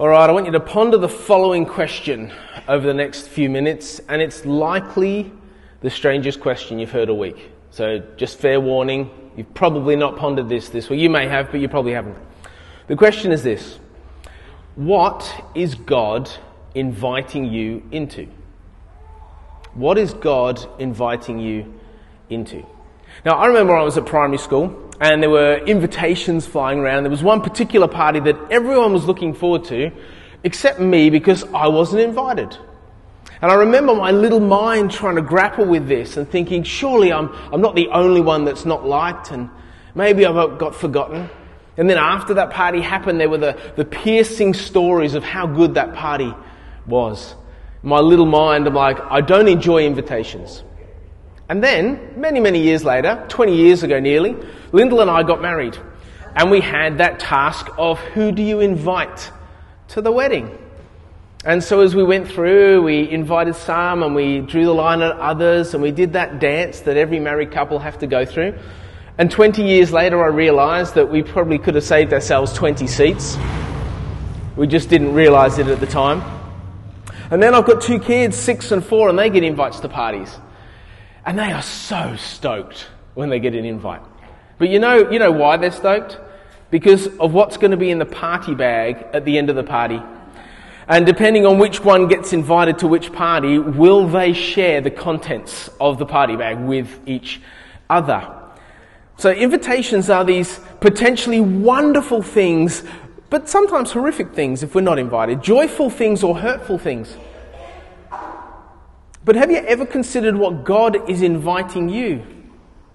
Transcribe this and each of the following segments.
All right, I want you to ponder the following question over the next few minutes, and it's likely the strangest question you've heard all week. So, just fair warning, you've probably not pondered this this week. You may have, but you probably haven't. The question is this What is God inviting you into? What is God inviting you into? Now, I remember I was at primary school, and there were invitations flying around. There was one particular party that everyone was looking forward to, except me because I wasn't invited. And I remember my little mind trying to grapple with this and thinking, surely I'm, I'm not the only one that's not liked, and maybe I've got forgotten. And then after that party happened, there were the, the piercing stories of how good that party was. My little mind, I'm like, I don't enjoy invitations. And then, many, many years later, 20 years ago nearly, Lyndall and I got married. And we had that task of who do you invite to the wedding? And so as we went through, we invited some and we drew the line at others and we did that dance that every married couple have to go through. And 20 years later, I realized that we probably could have saved ourselves 20 seats. We just didn't realize it at the time. And then I've got two kids, six and four, and they get invites to parties. And they are so stoked when they get an invite. But you know, you know why they're stoked? Because of what's going to be in the party bag at the end of the party. And depending on which one gets invited to which party, will they share the contents of the party bag with each other? So invitations are these potentially wonderful things, but sometimes horrific things if we're not invited. Joyful things or hurtful things. But have you ever considered what God is inviting you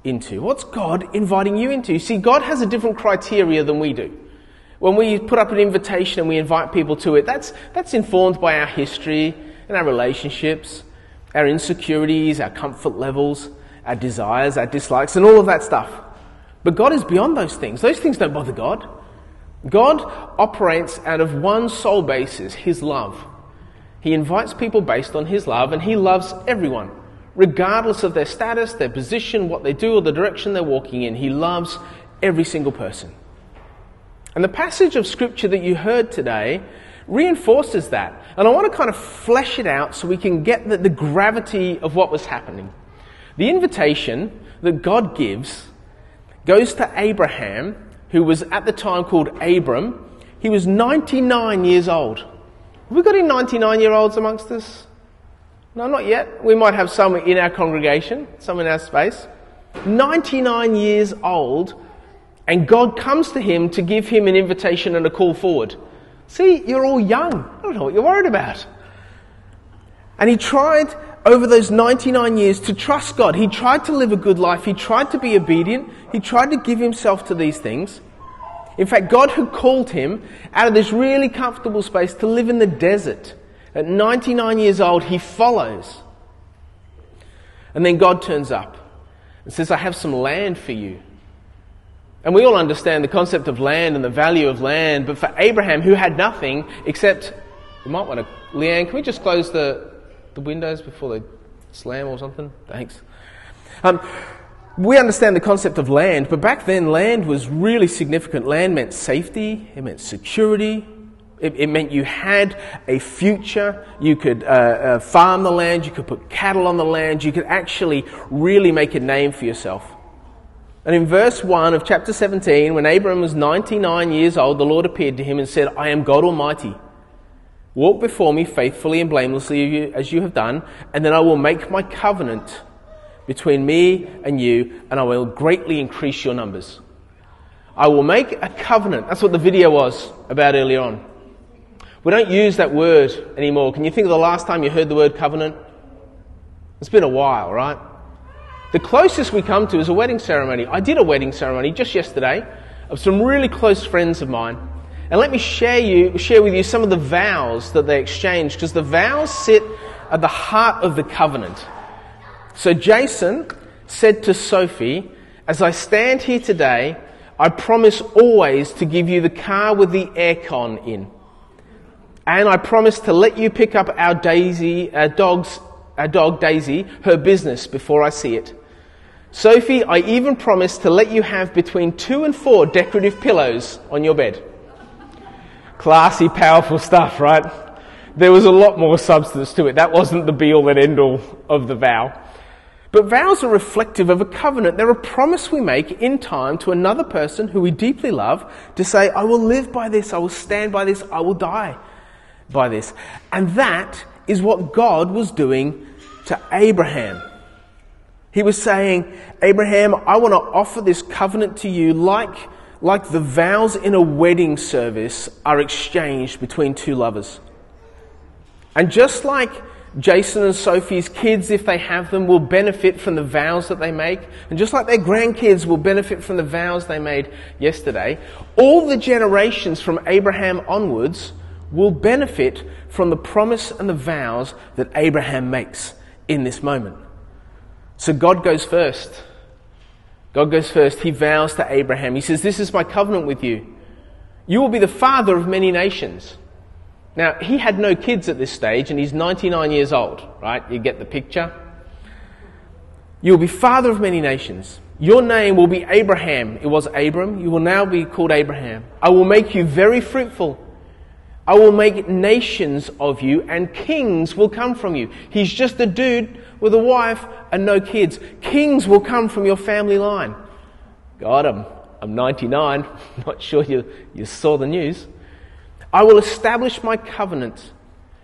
into? What's God inviting you into? See, God has a different criteria than we do. When we put up an invitation and we invite people to it, that's, that's informed by our history and our relationships, our insecurities, our comfort levels, our desires, our dislikes, and all of that stuff. But God is beyond those things. Those things don't bother God. God operates out of one sole basis, His love. He invites people based on His love, and He loves everyone, regardless of their status, their position, what they do, or the direction they're walking in. He loves every single person. And the passage of Scripture that you heard today reinforces that. And I want to kind of flesh it out so we can get the, the gravity of what was happening. The invitation that God gives goes to Abraham, who was at the time called Abram. He was 99 years old. Have we got any 99 year olds amongst us? No, not yet. We might have some in our congregation, some in our space. 99 years old, and God comes to him to give him an invitation and a call forward. See, you're all young. I don't know what you're worried about. And he tried over those 99 years to trust God. He tried to live a good life. He tried to be obedient. He tried to give himself to these things. In fact, God had called him out of this really comfortable space to live in the desert. At 99 years old, he follows. And then God turns up and says, I have some land for you. And we all understand the concept of land and the value of land, but for Abraham, who had nothing except, we might want to, Leanne, can we just close the, the windows before they slam or something? Thanks. Um, we understand the concept of land, but back then land was really significant. Land meant safety, it meant security, it, it meant you had a future. You could uh, uh, farm the land, you could put cattle on the land, you could actually really make a name for yourself. And in verse 1 of chapter 17, when Abram was 99 years old, the Lord appeared to him and said, I am God Almighty. Walk before me faithfully and blamelessly as you have done, and then I will make my covenant between me and you, and I will greatly increase your numbers. I will make a covenant. That's what the video was about earlier on. We don't use that word anymore. Can you think of the last time you heard the word covenant? It's been a while, right? The closest we come to is a wedding ceremony. I did a wedding ceremony just yesterday of some really close friends of mine. And let me share you, share with you some of the vows that they exchanged, because the vows sit at the heart of the covenant. So Jason said to Sophie, As I stand here today, I promise always to give you the car with the aircon in. And I promise to let you pick up our Daisy, our dog's, our dog Daisy, her business before I see it. Sophie, I even promise to let you have between two and four decorative pillows on your bed. classy, powerful stuff, right? There was a lot more substance to it. That wasn't the be all and end all of the vow. But vows are reflective of a covenant. They're a promise we make in time to another person who we deeply love to say, I will live by this, I will stand by this, I will die by this. And that is what God was doing to Abraham. He was saying, Abraham, I want to offer this covenant to you like, like the vows in a wedding service are exchanged between two lovers. And just like Jason and Sophie's kids, if they have them, will benefit from the vows that they make. And just like their grandkids will benefit from the vows they made yesterday, all the generations from Abraham onwards will benefit from the promise and the vows that Abraham makes in this moment. So God goes first. God goes first. He vows to Abraham. He says, This is my covenant with you. You will be the father of many nations. Now, he had no kids at this stage, and he's 99 years old, right? You get the picture? You'll be father of many nations. Your name will be Abraham. It was Abram. You will now be called Abraham. I will make you very fruitful. I will make nations of you, and kings will come from you. He's just a dude with a wife and no kids. Kings will come from your family line. Got him. I'm 99. Not sure you, you saw the news. I will establish my covenant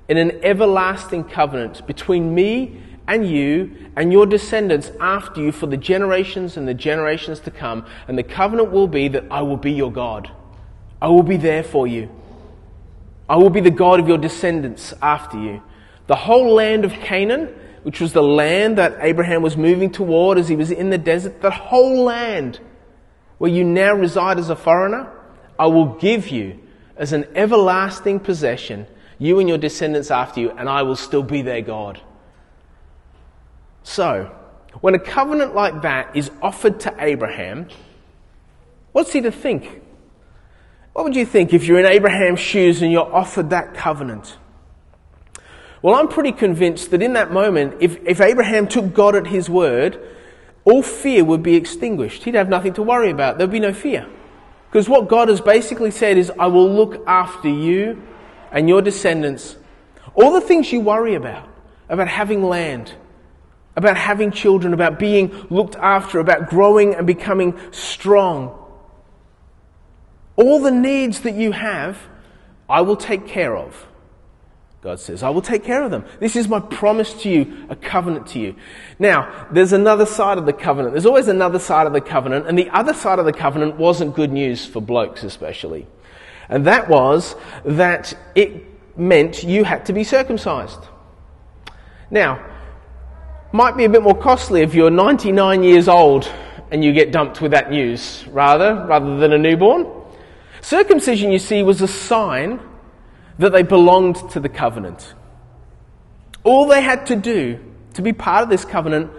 in an everlasting covenant between me and you and your descendants after you for the generations and the generations to come. And the covenant will be that I will be your God. I will be there for you. I will be the God of your descendants after you. The whole land of Canaan, which was the land that Abraham was moving toward as he was in the desert, the whole land where you now reside as a foreigner, I will give you as an everlasting possession, you and your descendants after you, and I will still be their God. So, when a covenant like that is offered to Abraham, what's he to think? What would you think if you're in Abraham's shoes and you're offered that covenant? Well, I'm pretty convinced that in that moment, if, if Abraham took God at his word, all fear would be extinguished. He'd have nothing to worry about. There'd be no fear. Because what God has basically said is, I will look after you and your descendants. All the things you worry about, about having land, about having children, about being looked after, about growing and becoming strong. All the needs that you have, I will take care of. God says, I will take care of them. This is my promise to you, a covenant to you. Now, there's another side of the covenant. There's always another side of the covenant, and the other side of the covenant wasn't good news for blokes, especially. And that was that it meant you had to be circumcised. Now, might be a bit more costly if you're 99 years old and you get dumped with that news, rather, rather than a newborn. Circumcision, you see, was a sign that they belonged to the covenant. All they had to do to be part of this covenant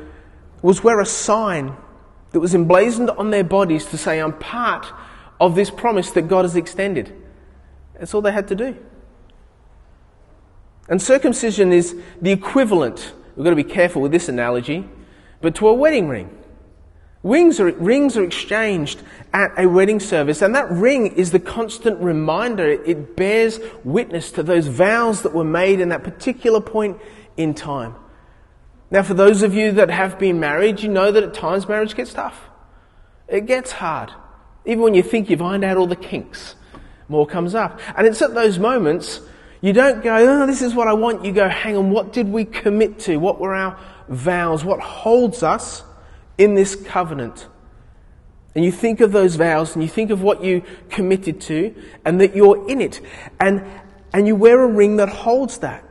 was wear a sign that was emblazoned on their bodies to say, I'm part of this promise that God has extended. That's all they had to do. And circumcision is the equivalent, we've got to be careful with this analogy, but to a wedding ring. Rings are, rings are exchanged at a wedding service, and that ring is the constant reminder. It bears witness to those vows that were made in that particular point in time. Now, for those of you that have been married, you know that at times marriage gets tough. It gets hard. Even when you think you've ironed out all the kinks, more comes up. And it's at those moments you don't go, oh, this is what I want. You go, hang on, what did we commit to? What were our vows? What holds us? In this covenant. And you think of those vows and you think of what you committed to and that you're in it. And, and you wear a ring that holds that.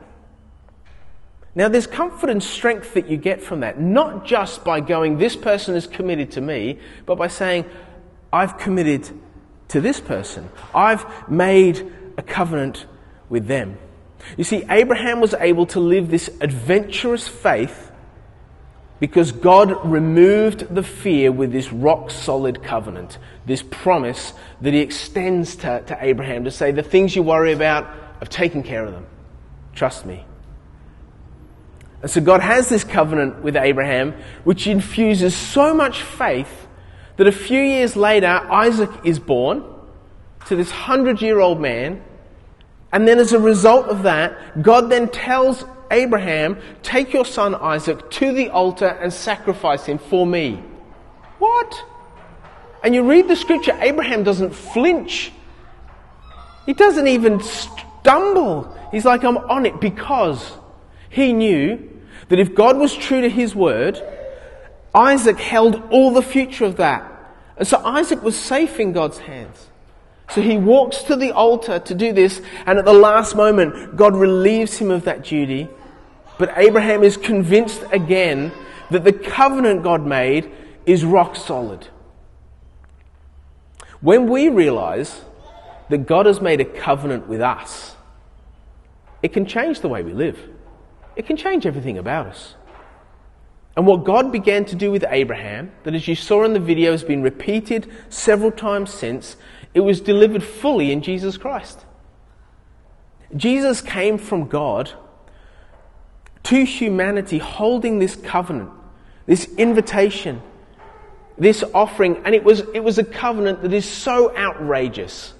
Now, there's comfort and strength that you get from that, not just by going, this person is committed to me, but by saying, I've committed to this person. I've made a covenant with them. You see, Abraham was able to live this adventurous faith because God removed the fear with this rock solid covenant, this promise that He extends to, to Abraham to say, The things you worry about, I've taken care of them. Trust me. And so God has this covenant with Abraham, which infuses so much faith that a few years later, Isaac is born to this hundred year old man And then as a result of that, God then tells Abraham, take your son Isaac to the altar and sacrifice him for me. What? And you read the scripture, Abraham doesn't flinch. He doesn't even stumble. He's like, I'm on it because he knew that if God was true to his word, Isaac held all the future of that. And so Isaac was safe in God's hands. So he walks to the altar to do this, and at the last moment, God relieves him of that duty. But Abraham is convinced again that the covenant God made is rock solid. When we realize that God has made a covenant with us, it can change the way we live. It can change everything about us. And what God began to do with Abraham, that as you saw in the video has been repeated several times since, it was delivered fully in Jesus Christ. Jesus came from God to humanity holding this covenant, this invitation, this offering, and it was, it was a covenant that is so outrageous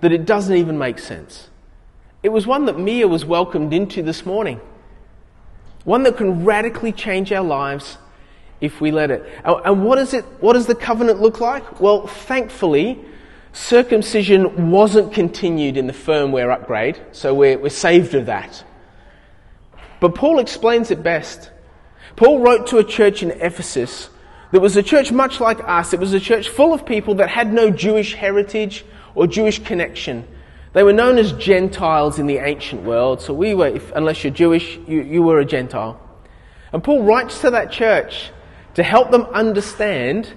that it doesn't even make sense. It was one that Mia was welcomed into this morning. One that can radically change our lives if we let it. And what, is it, what does the covenant look like? Well, thankfully, circumcision wasn't continued in the firmware upgrade, so we're, we're saved of that. But Paul explains it best. Paul wrote to a church in Ephesus that was a church much like us. It was a church full of people that had no Jewish heritage or Jewish connection. They were known as Gentiles in the ancient world, so we were, if, unless you're Jewish, you, you were a Gentile. And Paul writes to that church to help them understand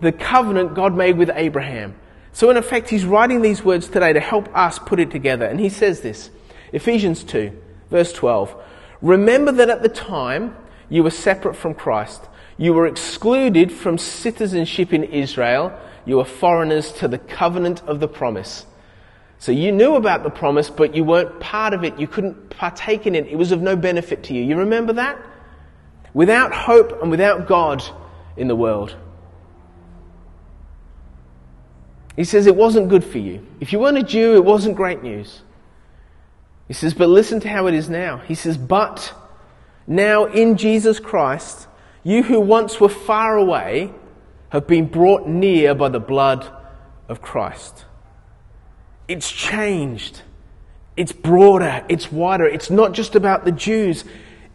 the covenant God made with Abraham. So, in effect, he's writing these words today to help us put it together. And he says this Ephesians 2, verse 12. Remember that at the time you were separate from Christ, you were excluded from citizenship in Israel, you were foreigners to the covenant of the promise. So you knew about the promise, but you weren't part of it. You couldn't partake in it. It was of no benefit to you. You remember that? Without hope and without God in the world. He says it wasn't good for you. If you weren't a Jew, it wasn't great news. He says, but listen to how it is now. He says, but now in Jesus Christ, you who once were far away have been brought near by the blood of Christ. It's changed. It's broader. It's wider. It's not just about the Jews.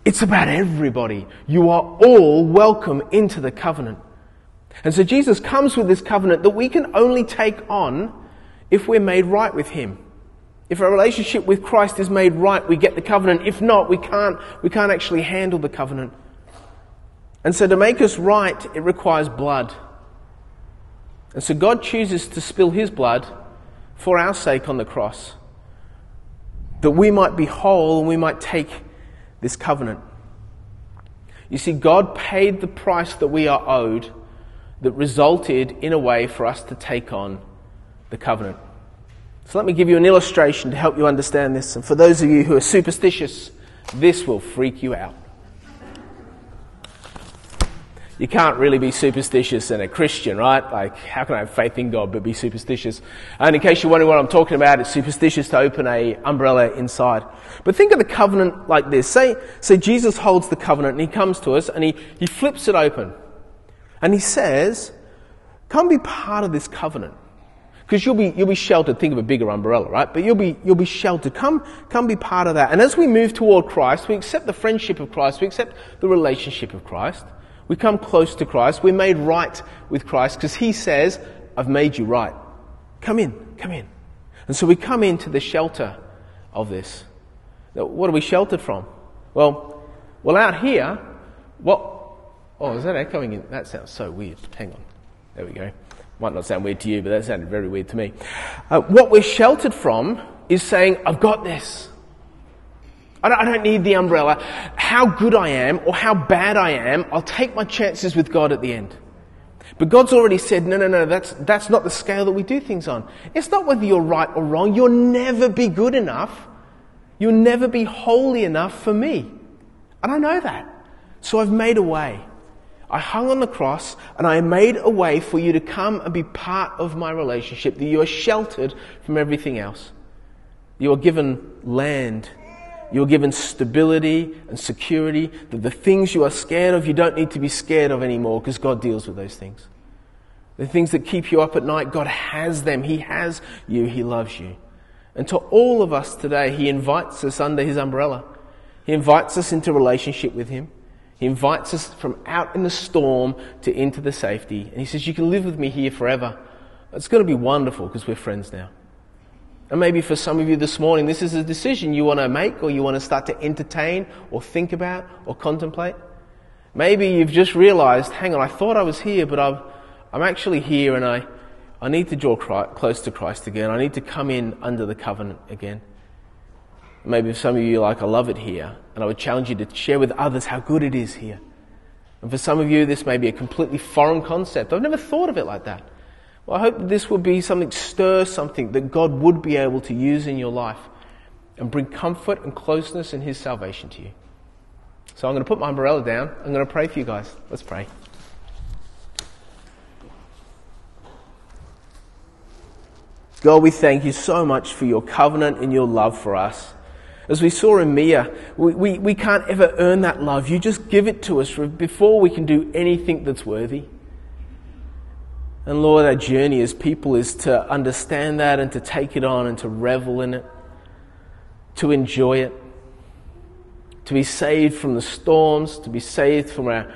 It's about everybody. You are all welcome into the covenant. And so Jesus comes with this covenant that we can only take on if we're made right with Him. If our relationship with Christ is made right, we get the covenant. If not, we can't, we can't actually handle the covenant. And so to make us right, it requires blood. And so God chooses to spill His blood for our sake on the cross, that we might be whole and we might take this covenant. You see, God paid the price that we are owed that resulted in a way for us to take on the covenant. So let me give you an illustration to help you understand this. And for those of you who are superstitious, this will freak you out. You can't really be superstitious and a Christian, right? Like, how can I have faith in God but be superstitious? And in case you're wondering what I'm talking about, it's superstitious to open a umbrella inside. But think of the covenant like this. Say, say Jesus holds the covenant and he comes to us and he, he flips it open. And he says, come be part of this covenant. Because you'll be, you'll be sheltered. Think of a bigger umbrella, right? But you'll be, you'll be sheltered. Come, come be part of that. And as we move toward Christ, we accept the friendship of Christ. We accept the relationship of Christ. We come close to Christ. We're made right with Christ because He says, I've made you right. Come in, come in. And so we come into the shelter of this. Now, what are we sheltered from? Well, well, out here, what, Oh, is that echoing in? That sounds so weird. Hang on. There we go. Might not sound weird to you, but that sounded very weird to me. Uh, what we're sheltered from is saying, I've got this. I don't, I don't need the umbrella. How good I am or how bad I am, I'll take my chances with God at the end. But God's already said, no, no, no, that's, that's not the scale that we do things on. It's not whether you're right or wrong. You'll never be good enough. You'll never be holy enough for me. And I know that. So I've made a way. I hung on the cross and I made a way for you to come and be part of my relationship, that you are sheltered from everything else. You are given land. You are given stability and security. That the things you are scared of, you don't need to be scared of anymore because God deals with those things. The things that keep you up at night, God has them. He has you. He loves you. And to all of us today, He invites us under His umbrella. He invites us into relationship with Him. He invites us from out in the storm to into the safety. And He says, You can live with me here forever. It's going to be wonderful because we're friends now. And maybe for some of you this morning, this is a decision you want to make or you want to start to entertain or think about or contemplate. Maybe you've just realized, hang on, I thought I was here, but I've, I'm actually here and I, I need to draw close to Christ again. I need to come in under the covenant again. Maybe some of you, like, I love it here. And I would challenge you to share with others how good it is here. And for some of you, this may be a completely foreign concept. I've never thought of it like that. Well, I hope this will be something, stir something that God would be able to use in your life and bring comfort and closeness in His salvation to you. So I'm going to put my umbrella down. I'm going to pray for you guys. Let's pray. God, we thank you so much for your covenant and your love for us. As we saw in Mia, we, we, we can't ever earn that love. You just give it to us before we can do anything that's worthy. And Lord, our journey as people is to understand that and to take it on and to revel in it, to enjoy it, to be saved from the storms, to be saved from our,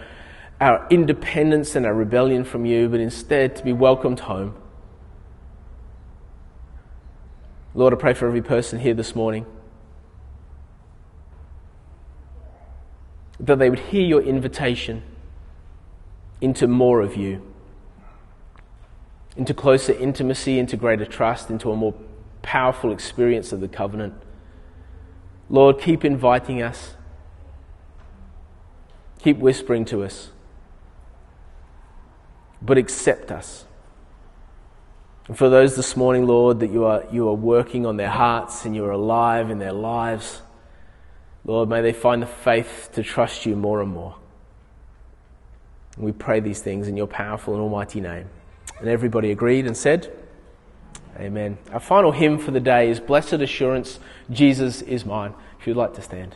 our independence and our rebellion from you, but instead to be welcomed home. Lord, I pray for every person here this morning that they would hear your invitation into more of you, into closer intimacy, into greater trust, into a more powerful experience of the covenant. Lord, keep inviting us, keep whispering to us, but accept us. And for those this morning, Lord, that you are, you are working on their hearts and you are alive in their lives, Lord, may they find the faith to trust you more and more. And we pray these things in your powerful and almighty name. And everybody agreed and said, Amen. Our final hymn for the day is Blessed Assurance, Jesus is mine. If you'd like to stand.